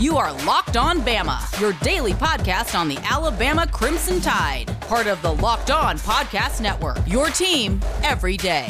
You are Locked On Bama, your daily podcast on the Alabama Crimson Tide, part of the Locked On Podcast Network. Your team every day.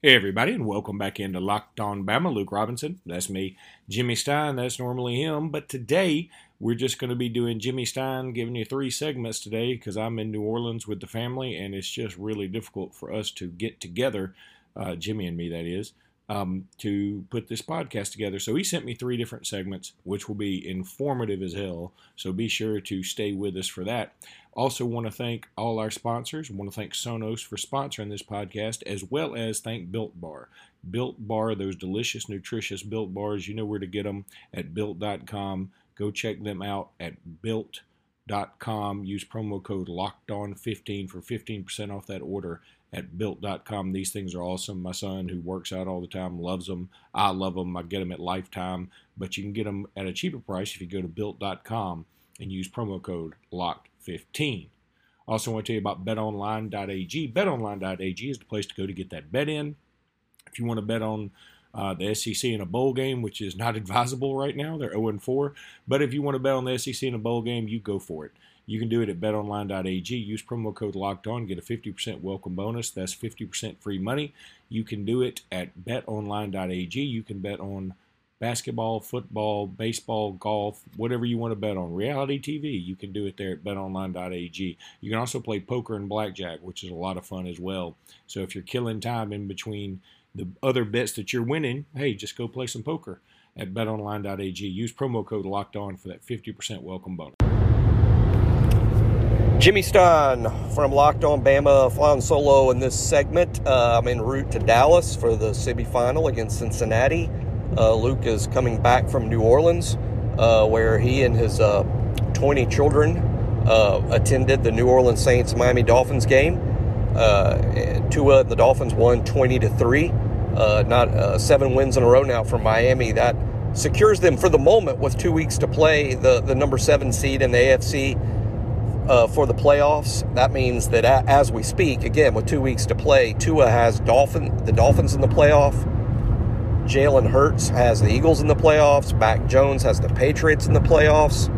Hey everybody, and welcome back into Locked On Bama. Luke Robinson, that's me. Jimmy Stein, that's normally him. But today we're just going to be doing Jimmy Stein, giving you three segments today because I'm in New Orleans with the family, and it's just really difficult for us to get together, uh, Jimmy and me, that is, um, to put this podcast together. So he sent me three different segments, which will be informative as hell. So be sure to stay with us for that. Also, want to thank all our sponsors. want to thank Sonos for sponsoring this podcast, as well as thank Built Bar. Built Bar, those delicious, nutritious Built Bars, you know where to get them at built.com. Go check them out at built.com. Use promo code LOCKEDON15 for 15% off that order at built.com. These things are awesome. My son, who works out all the time, loves them. I love them. I get them at Lifetime, but you can get them at a cheaper price if you go to built.com and use promo code LOCKED15. Also, want to tell you about betonline.ag. Betonline.ag is the place to go to get that bet in. If you want to bet on uh, the SEC in a bowl game, which is not advisable right now, they're 0 4. But if you want to bet on the SEC in a bowl game, you go for it. You can do it at betonline.ag. Use promo code locked on, get a 50% welcome bonus. That's 50% free money. You can do it at betonline.ag. You can bet on basketball, football, baseball, golf, whatever you want to bet on. Reality TV, you can do it there at betonline.ag. You can also play poker and blackjack, which is a lot of fun as well. So if you're killing time in between the other bets that you're winning, hey, just go play some poker at betonline.ag. Use promo code locked on for that 50% welcome bonus. Jimmy Stein from Locked On Bama flying solo in this segment. Uh, I'm en route to Dallas for the semifinal against Cincinnati. Uh, Luke is coming back from New Orleans, uh, where he and his uh, 20 children uh, attended the New Orleans Saints Miami Dolphins game. Uh, Tua and the Dolphins won 20 to three. not seven wins in a row now for Miami. That secures them for the moment with two weeks to play the, the number seven seed in the AFC uh, for the playoffs. That means that as we speak, again with two weeks to play, Tua has Dolphin the Dolphins in the playoff. Jalen Hurts has the Eagles in the playoffs. Mac Jones has the Patriots in the playoffs.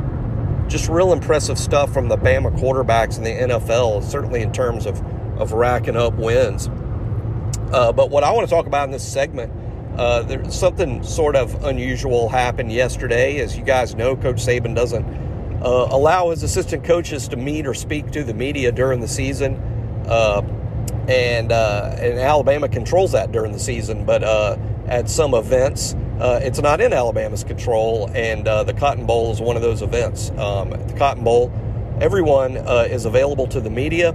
Just real impressive stuff from the Bama quarterbacks in the NFL, certainly in terms of, of racking up wins. Uh, but what I want to talk about in this segment, uh, there's something sort of unusual happened yesterday. As you guys know, Coach Saban doesn't uh, allow his assistant coaches to meet or speak to the media during the season. Uh, and, uh, and Alabama controls that during the season, but uh, at some events, it's not in Alabama's control, and the Cotton Bowl is one of those events. Um, at the Cotton Bowl, everyone is available to the media,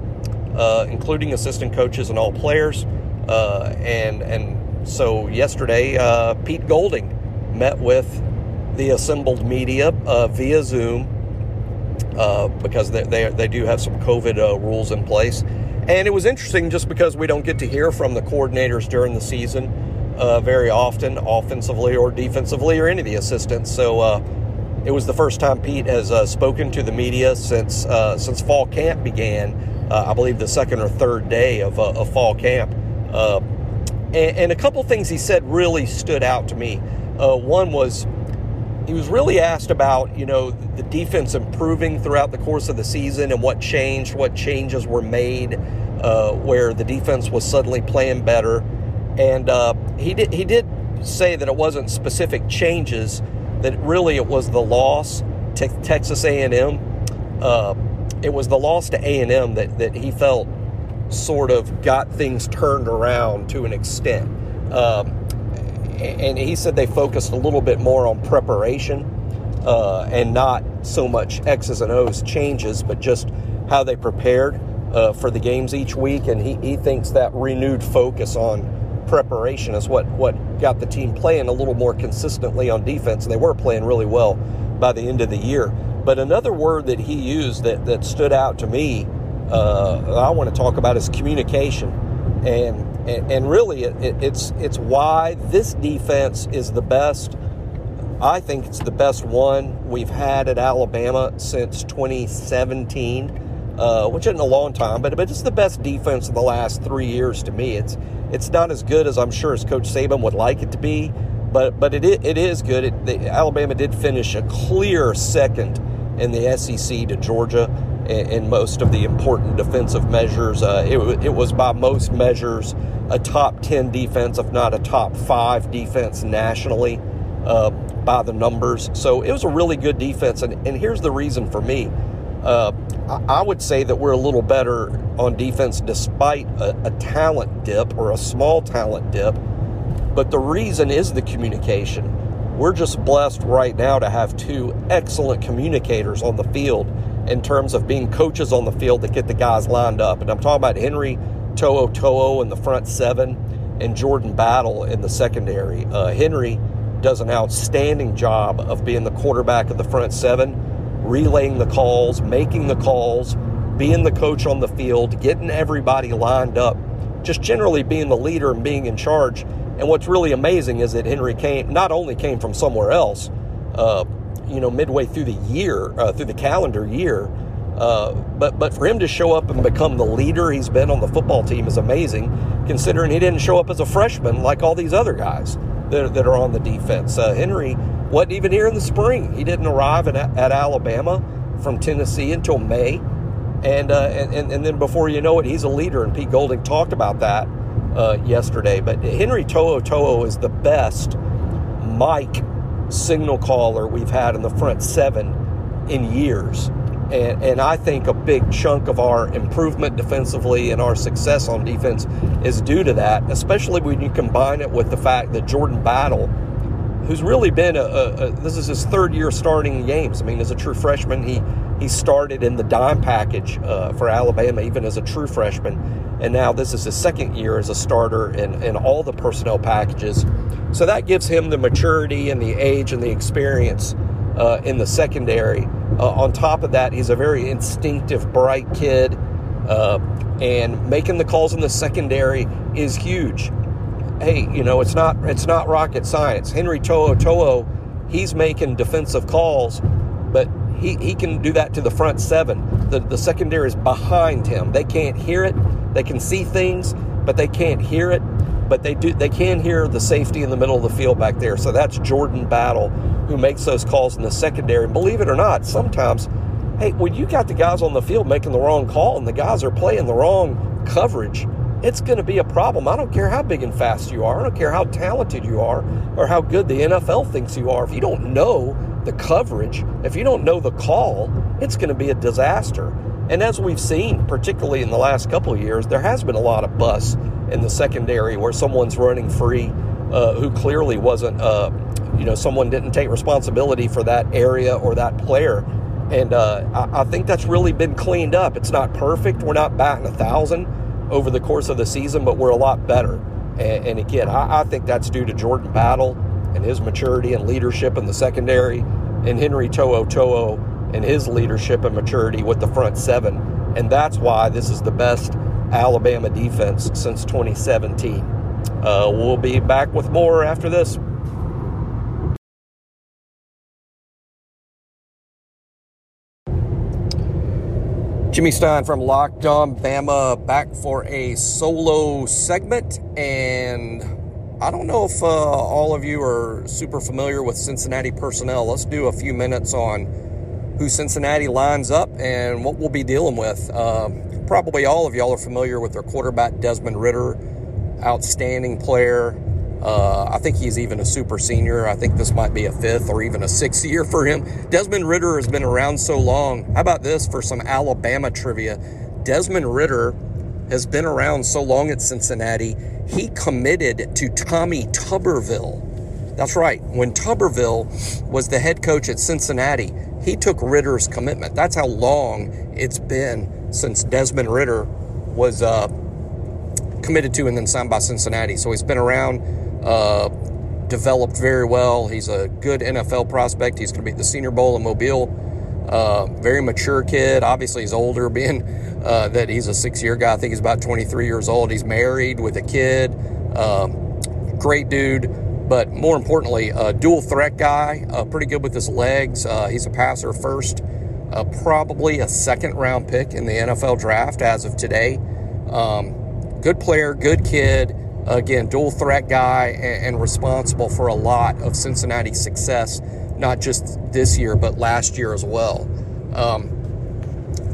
including assistant coaches and all players. And and so yesterday, Pete Golding met with the assembled media via Zoom uh, because they, they, they, do have some COVID uh, rules in place. And it was interesting just because we don't get to hear from the coordinators during the season uh, very often, offensively or defensively, or any of the assistants. So uh, it was the first time Pete has uh, spoken to the media since uh, since fall camp began. I believe the second or third day of, of fall camp. And, and, a couple things he said really stood out to me. one was he was really asked about, you know, the defense improving throughout the course of the season and what changed, what changes were made, uh, where the defense was suddenly playing better. And uh, he did he did say that it wasn't specific changes, that really it was the loss to Texas A&M. Uh, it was the loss to A&M that, that he felt sort of got things turned around to an extent. Um, and he said they focused a little bit more on preparation uh, and not so much X's and O's changes, but just how they prepared uh, for the games each week. And he, he thinks that renewed focus on preparation is what, what got the team playing a little more consistently on defense. And they were playing really well by the end of the year. But another word that he used that, that stood out to me, uh, I want to talk about is communication. And and, and really, it, it, it's it's why this defense is the best. I think it's the best one we've had at Alabama since 2017. uh, which isn't a long time, but but it's the best defense in the last three years to me. It's it's not as good as I'm sure as Coach Saban would like it to be, but but it it is good. It, the, Alabama did finish a clear second in the SEC to Georgia in, most of the important defensive measures. Uh, it, it was by most measures a top 10 defense, if not a top five defense nationally uh, by the numbers. So it was a really good defense. And, and here's the reason for me. Uh, I would say that we're a little better on defense despite a, a, talent dip or a small talent dip. But the reason is the communication. We're just blessed right now to have two excellent communicators on the field in terms of being coaches on the field that get the guys lined up. And I'm talking about Henry To'o To'o in the front seven and Jordan Battle in the secondary. Uh, Henry does an outstanding job of being the quarterback of the front seven, relaying the calls, making the calls, being the coach on the field, getting everybody lined up, just generally being the leader and being in charge. And what's really amazing is that Henry came not only came from somewhere else, uh, you know, midway through the year, uh, through the calendar year, uh, but but for him to show up and become the leader he's been on the football team is amazing, considering he didn't show up as a freshman like all these other guys that, that are on the defense. Uh, Henry wasn't even here in the spring. He didn't arrive at, at Alabama from Tennessee until May, and, uh, and and then before you know it, he's a leader. And Pete Golding talked about that uh, yesterday. But Henry To'o To'o is the best Mike signal caller we've had in the front seven in years. And, and, I think a big chunk of our improvement defensively and our success on defense is due to that, especially when you combine it with the fact that Jordan Battle, who's really been a, a, a this is his third year starting games. I mean, as a true freshman, he he started in the dime package uh, for Alabama, even as a true freshman, and now this is his second year as a starter in, in all the personnel packages. So that gives him the maturity and the age and the experience uh, in the secondary uh, on top of that, he's a very instinctive, bright kid, uh, and making the calls in the secondary is huge. Hey, you know it's not it's not rocket science. Henry To'o To'o, he's making defensive calls, he, he can do that to the front seven. The the secondary is behind him. They can't hear it. They can see things, but they can't hear it but they do they can hear the safety in the middle of the field back there. So that's Jordan Battle who makes those calls in the secondary. And believe it or not, sometimes, hey, when you got the guys on the field making the wrong call and the guys are playing the wrong coverage, it's going to be a problem. I don't care how big and fast you are. I don't care how talented you are or how good the NFL thinks you are. If you don't know the coverage, if you don't know the call, it's going to be a disaster. And as we've seen, particularly in the last couple of years, there has been a lot of bus in the secondary where someone's running free uh, who clearly wasn't, uh, you know, someone didn't take responsibility for that area or that player. And uh, I, I, think that's really been cleaned up. It's not perfect. We're not batting a thousand over the course of the season, but we're a lot better. And, and again, I, I think that's due to Jordan Battle and his maturity and leadership in the secondary, and Henry To'o To'o and his leadership and maturity with the front seven. And that's why this is the best Alabama defense since 2017. Uh, we'll be back with more after this. Jimmy Stein from Locked On Bama back for a solo segment. And I don't know if uh, all of you are super familiar with Cincinnati personnel. Let's do a few minutes on who Cincinnati lines up and what we'll be dealing with. Uh, probably all of y'all are familiar with their quarterback, Desmond Ridder, outstanding player. Uh, I think he's even a super senior. I think this might be a fifth or even a sixth year for him. Desmond Ridder has been around so long. How about this for some Alabama trivia? Desmond Ridder has been around so long at Cincinnati, he committed to Tommy Tuberville. That's right. When Tuberville was the head coach at Cincinnati, he took Ridder's commitment. That's how long it's been since Desmond Ridder was uh, committed to and then signed by Cincinnati. So he's been around, uh, developed very well. He's a good NFL prospect. He's going to be at the Senior Bowl in Mobile. Uh, very mature kid. Obviously, he's older, being uh, that he's a six-year guy. I think he's about 23 years old. He's married with a kid. Um, great dude but more importantly, a dual threat guy, uh, pretty good with his legs. Uh, he's a passer first uh, probably a second round pick in the NFL draft as of today. Um, good player, good kid. Again, dual threat guy and, and responsible for a lot of Cincinnati's success, not just this year, but last year as well. Um,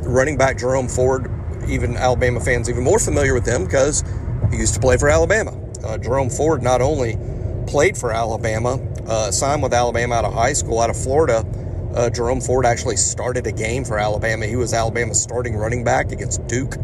running back Jerome Ford, even Alabama fans even more familiar with him because he used to play for Alabama. Uh, Jerome Ford not only played for Alabama, uh, signed with Alabama out of high school, out of Florida. Uh, Jerome Ford actually started a game for Alabama. He was Alabama's starting running back against Duke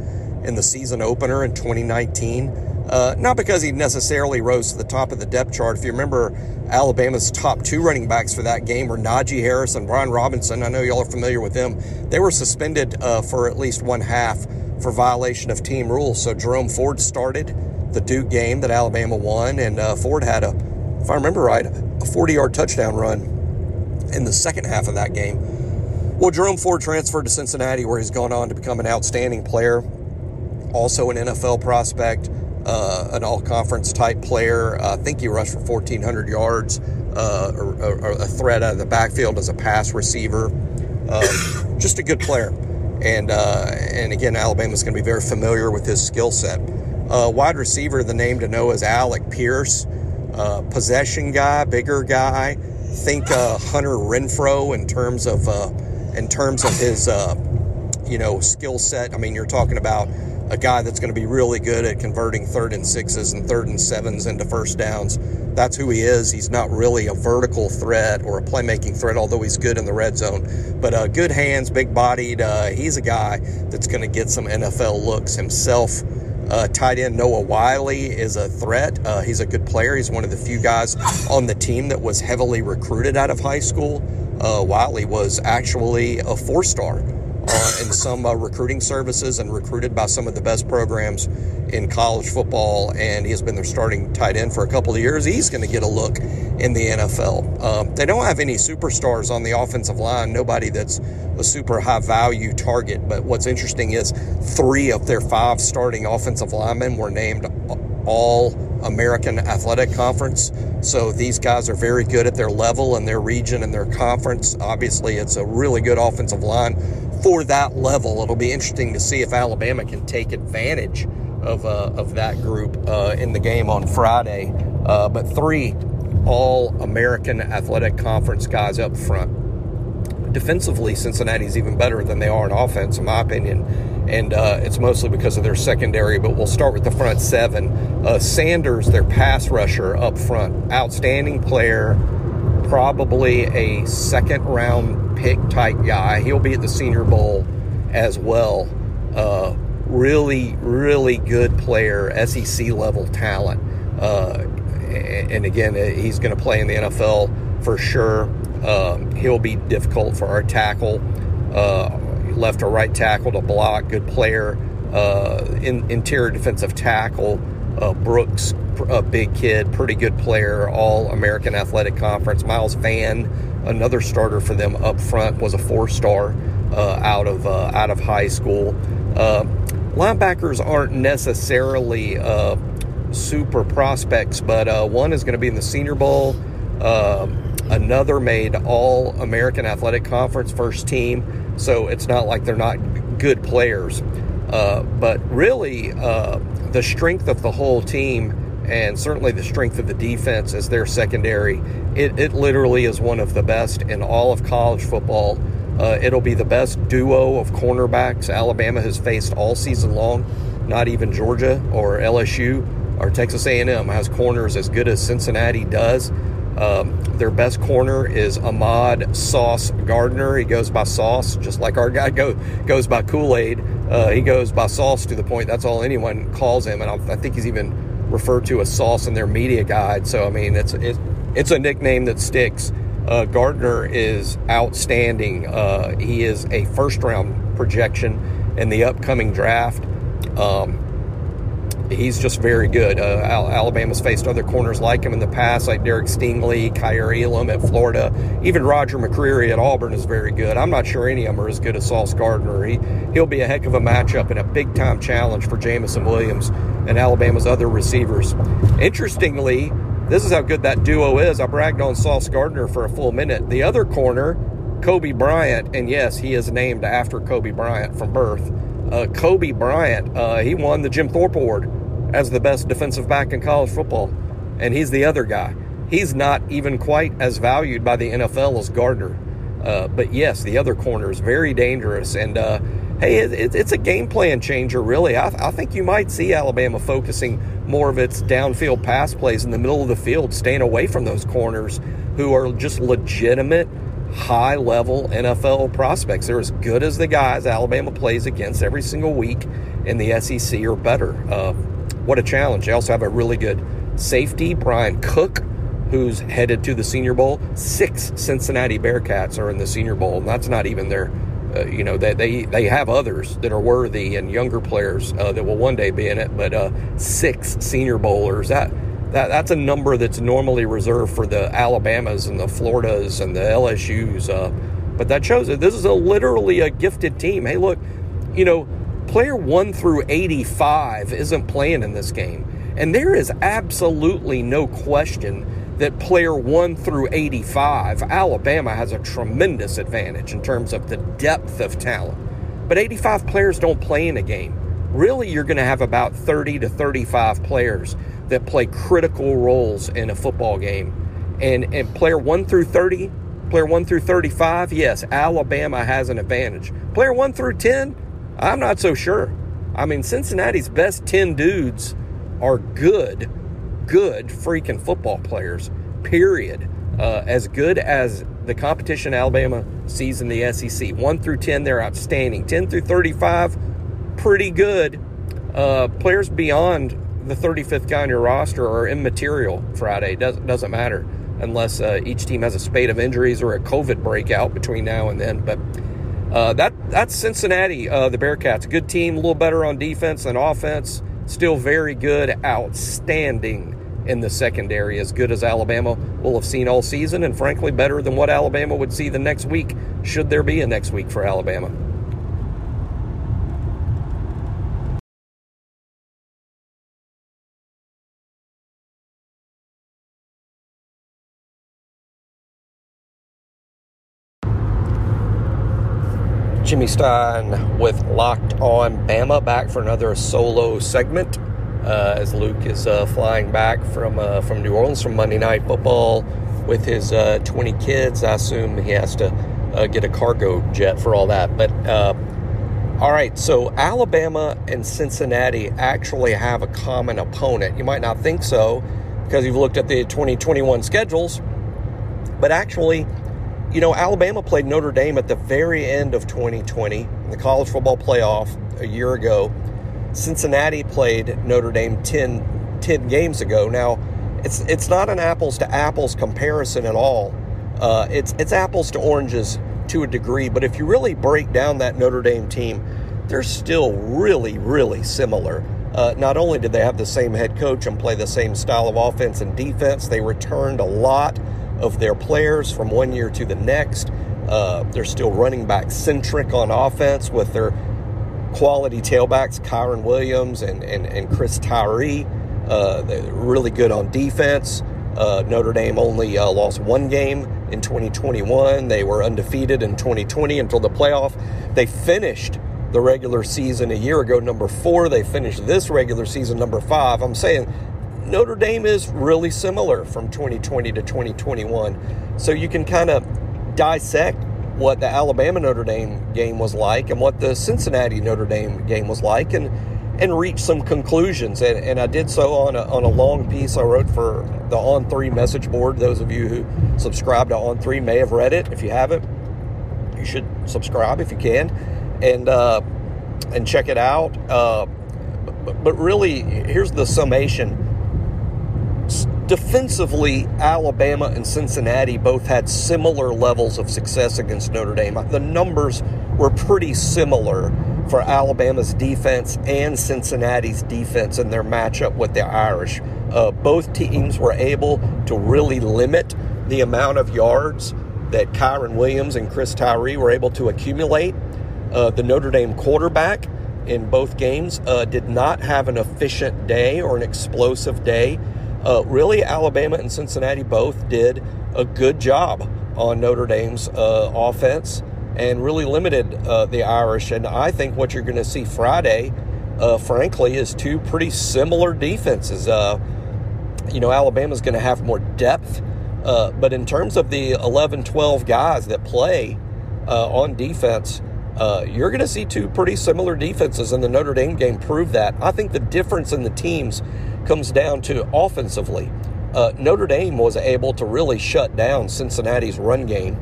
in the season opener in 2019. Uh, not because he necessarily rose to the top of the depth chart. If you remember, Alabama's top two running backs for that game were Najee Harris and Brian Robinson. I know y'all are familiar with them. They were suspended uh, for at least one half for violation of team rules. So Jerome Ford started the Duke game that Alabama won, and uh, Ford had a, if I remember right, a 40 yard touchdown run in the second half of that game. Well, Jerome Ford transferred to Cincinnati, where he's gone on to become an outstanding player, also an NFL prospect, uh, an all conference type player. I think he rushed for 1,400 yards, uh, or, or, a threat out of the backfield as a pass receiver. Um, just a good player. And, uh, and again, Alabama's going to be very familiar with his skill set. Uh, wide receiver, the name to know is Alec Pierce. Uh, possession guy, bigger guy. Think Hunter Renfrow in terms of in terms of his you know skill set. I mean, you're talking about a guy that's going to be really good at converting third and sixes and third and sevens into first downs. That's who he is. He's not really a vertical threat or a playmaking threat, although he's good in the red zone. But uh, good hands, big bodied. Uh, he's a guy that's going to get some NFL looks himself. Uh, tight end Noah Wiley is a threat. Uh, he's a good player. He's one of the few guys on the team that was heavily recruited out of high school. Uh, Wyle was actually a four star uh, in some uh, recruiting services and recruited by some of the best programs in college football. And he has been their starting tight end for a couple of years. He's going to get a look in the NFL. Um, they don't have any superstars on the offensive line, nobody that's a super high value target. But what's interesting is three of their five starting offensive linemen were named all American Athletic Conference. So these guys are very good at their level and their region and their conference. Obviously, it's a really good offensive line for that level. It'll be interesting to see if Alabama can take advantage of, uh, of that group uh, in the game on Friday. Uh, but three all American Athletic Conference guys up front. Defensively, Cincinnati's even better than they are in offense, in my opinion. And uh, it's mostly because of their secondary, but we'll start with the front seven. Uh, Sanders, their pass rusher up front, outstanding player, probably a second round pick type guy. He'll be at the Senior Bowl as well. Uh, really, really good player, SEC level talent. Uh, and again, uh, he's going to play in the NFL for sure. Um, he'll be difficult for our tackle, uh, left or right tackle to block. Good player, uh, in, interior defensive tackle. Uh, Brooks, a big kid, pretty good player, all American Athletic Conference. Miles Vann, another starter for them up front, was a four star uh, out of uh, out of high school. Uh, linebackers aren't necessarily uh, super prospects, but uh, one is going to be in the Senior Bowl. Um, another made All American Athletic Conference first team, so it's not like they're not good players. Uh, but really, uh, the strength of the whole team and certainly the strength of the defense as their secondary, it, it literally is one of the best in all of college football. Uh, it'll be the best duo of cornerbacks Alabama has faced all season long. Not even Georgia or LSU or Texas A&M has corners as good as Cincinnati does. Um, their best corner is Ahmad Sauce Gardner. He goes by Sauce, just like our guy go, goes by Kool Aid. Uh, he goes by Sauce to the point that's all anyone calls him, and I, I, think he's even referred to as Sauce in their media guide. So I mean, it's it's, it's a nickname that sticks. Uh, Gardner is outstanding. Uh, he is a first round projection in the upcoming draft. Um, he's just very good. Uh, Alabama's faced other corners like him in the past, like Derek Stingley, Kaiir Elam at Florida. Even Roger McCreary at Auburn is very good. I'm not sure any of them are as good as Sauce Gardner. He, he'll be a heck of a matchup and a big time challenge for Jameson Williams and Alabama's other receivers. Interestingly, this is how good that duo is. I bragged on Sauce Gardner for a full minute. The other corner Coby Bryant, and yes, he is named after Kobe Bryant from birth. Uh, Coby Bryant, uh, he won the Jim Thorpe Award as the best defensive back in college football, and he's the other guy. He's not even quite as valued by the NFL as Gardner. Uh, but yes, the other corner is very dangerous. And uh, hey, it, it's a game plan changer, really. I, I, think you might see Alabama focusing more of its downfield pass plays in the middle of the field, staying away from those corners who are just legitimate, high level NFL prospects. They're as good as the guys Alabama plays against every single week in the SEC or better. Uh, what a challenge. They also have a really good safety, Bryan Cook who's headed to the Senior Bowl. Six Cincinnati Bearcats are in the Senior Bowl, and that's not even their. Uh, you know they, they they have others that are worthy and younger players uh, that will one day be in it, but uh, six Senior Bowlers that that that's a number that's normally reserved for the Alabamas and the Floridas and the LSU's. Uh, but that shows that this is a literally a gifted team. Hey, look, you know, player one through eighty-five isn't playing in this game, and there is absolutely no question that player 1 through 85, Alabama has a tremendous advantage in terms of the depth of talent. But 85 players don't play in a game. Really, you're going to have about 30 to 35 players that play critical roles in a football game. And, and player 1 through 30, player 1 through 35, yes, Alabama has an advantage. Player 1 through 10, I'm not so sure. I mean, Cincinnati's best 10 dudes are good good freaking football players, period. Uh, as good as the competition Alabama sees in the SEC. 1 through 10, they're outstanding. 10 through 35, pretty good. Uh, players beyond the 35th guy on your roster are immaterial Friday. Doesn't, doesn't matter unless uh, each team has a spate of injuries or a COVID breakout between now and then. But uh, that that's Cincinnati, uh, the Bearcats. Good team, a little better on defense than offense. Still very good, outstanding in the secondary, as good as Alabama will have seen all season, and frankly, better than what Alabama would see the next week, should there be a next week for Alabama. Jimmy Stein with Locked On Bama back for another solo segment uh, as Luke is uh, flying back from uh, from New Orleans from Monday Night Football with his 20 kids. I assume he has to get a cargo jet for all that. But all right, so Alabama and Cincinnati actually have a common opponent. You might not think so because you've looked at the 2021 schedules, but actually, you know, Alabama played Notre Dame at the very end of 2020 in the college football playoff a year ago. Cincinnati played Notre Dame 10, 10 games ago. Now, it's it's not an apples to apples comparison at all. Uh, it's it's apples to oranges to a degree, but if you really break down that Notre Dame team, they're still really really similar. Uh, not only did they have the same head coach and play the same style of offense and defense, they returned a lot of their players from one year to the next. Uh, they're still running back centric on offense with their quality tailbacks, Kyren Williams and, and, and Chris Tyree. Uh, really good on defense. Uh, Notre Dame only uh, lost one game in 2021. They were undefeated in 2020 until the playoff. They finished the regular season a year ago, number four. They finished this regular season, number five. I'm saying Notre Dame is really similar from 2020 to 2021. So you can kind of dissect what the Alabama Notre Dame game was like and what the Cincinnati Notre Dame game was like and and reach some conclusions. And, and I did so on a, on a long piece I wrote for the On Three message board. Those of you who subscribe to On Three may have read it. If you haven't, you should subscribe if you can, and uh, and check it out. Uh, but, but really, here's the summation Defensively, Alabama and Cincinnati both had similar levels of success against Notre Dame. The numbers were pretty similar for Alabama's defense and Cincinnati's defense in their matchup with the Irish. Uh, both teams were able to really limit the amount of yards that Kyren Williams and Chris Tyree were able to accumulate. Uh, the Notre Dame quarterback in both games uh, did not have an efficient day or an explosive day. Uh, really, Alabama and Cincinnati both did a good job on Notre Dame's uh, offense and really limited uh, the Irish. And I think what you're going to see Friday, uh, frankly, is two pretty similar defenses. Uh, you know, Alabama's going to have more depth, uh, but in terms of the 11, 12 guys that play on defense, you're going to see two pretty similar defenses, and the Notre Dame game proved that. I think the difference in the teams comes down to offensively. Uh, Notre Dame was able to really shut down Cincinnati's run game.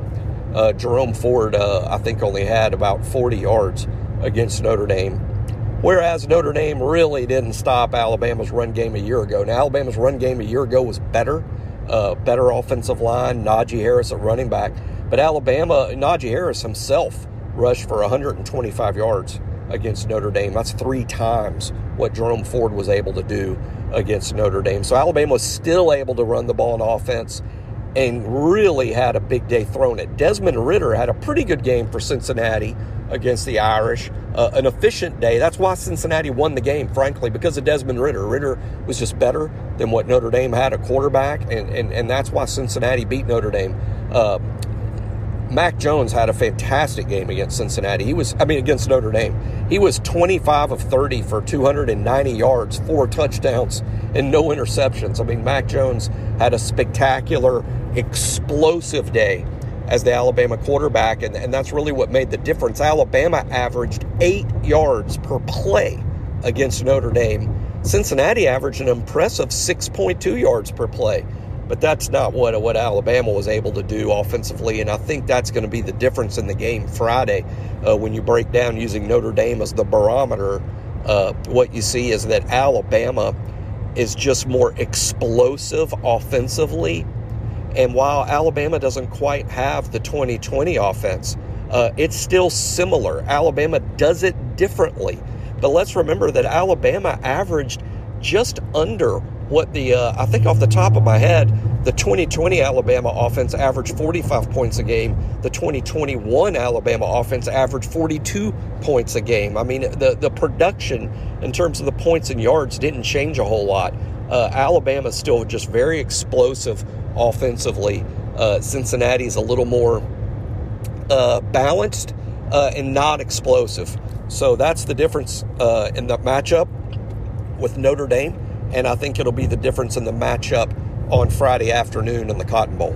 Uh, Jerome Ford, uh, I think, only had about 40 yards against Notre Dame. Whereas Notre Dame really didn't stop Alabama's run game a year ago. Now, Alabama's run game a year ago was better, uh, better offensive line, Najee Harris at running back. But Alabama, Najee Harris himself rushed for 125 yards against Notre Dame. That's three times what Jerome Ford was able to do against Notre Dame. So Alabama was still able to run the ball on offense and really had a big day thrown it. Desmond Ridder had a pretty good game for Cincinnati against the Irish. Uh, an efficient day. That's why Cincinnati won the game, frankly, because of Desmond Ritter. Ridder was just better than what Notre Dame had a quarterback, and, and, and that's why Cincinnati beat Notre Dame. Uh, Mac Jones had a fantastic game against Cincinnati. He was, I mean, against Notre Dame. He was 25 of 30 for 290 yards, four touchdowns, and no interceptions. I mean, Mac Jones had a spectacular, explosive day as the Alabama quarterback, and, and that's really what made the difference. Alabama averaged eight yards per play against Notre Dame. Cincinnati averaged an impressive 6.2 yards per play. But that's not what what Alabama was able to do offensively, and I think that's going to be the difference in the game Friday uh, when you break down using Notre Dame as the barometer. Uh, what you see is that Alabama is just more explosive offensively, and while Alabama doesn't quite have the 2020 offense, uh, it's still similar. Alabama does it differently, but let's remember that Alabama averaged just under what the uh, I think off the top of my head, the 2020 Alabama offense averaged 45 points a game. The 2021 Alabama offense averaged 42 points a game. I mean, the the production in terms of the points and yards didn't change a whole lot. Uh, Alabama is still just very explosive offensively. Uh, Cincinnati's a little more uh, balanced uh, and not explosive. So that's the difference uh, in the matchup with Notre Dame and I think it'll be the difference in the matchup on Friday afternoon in the Cotton Bowl.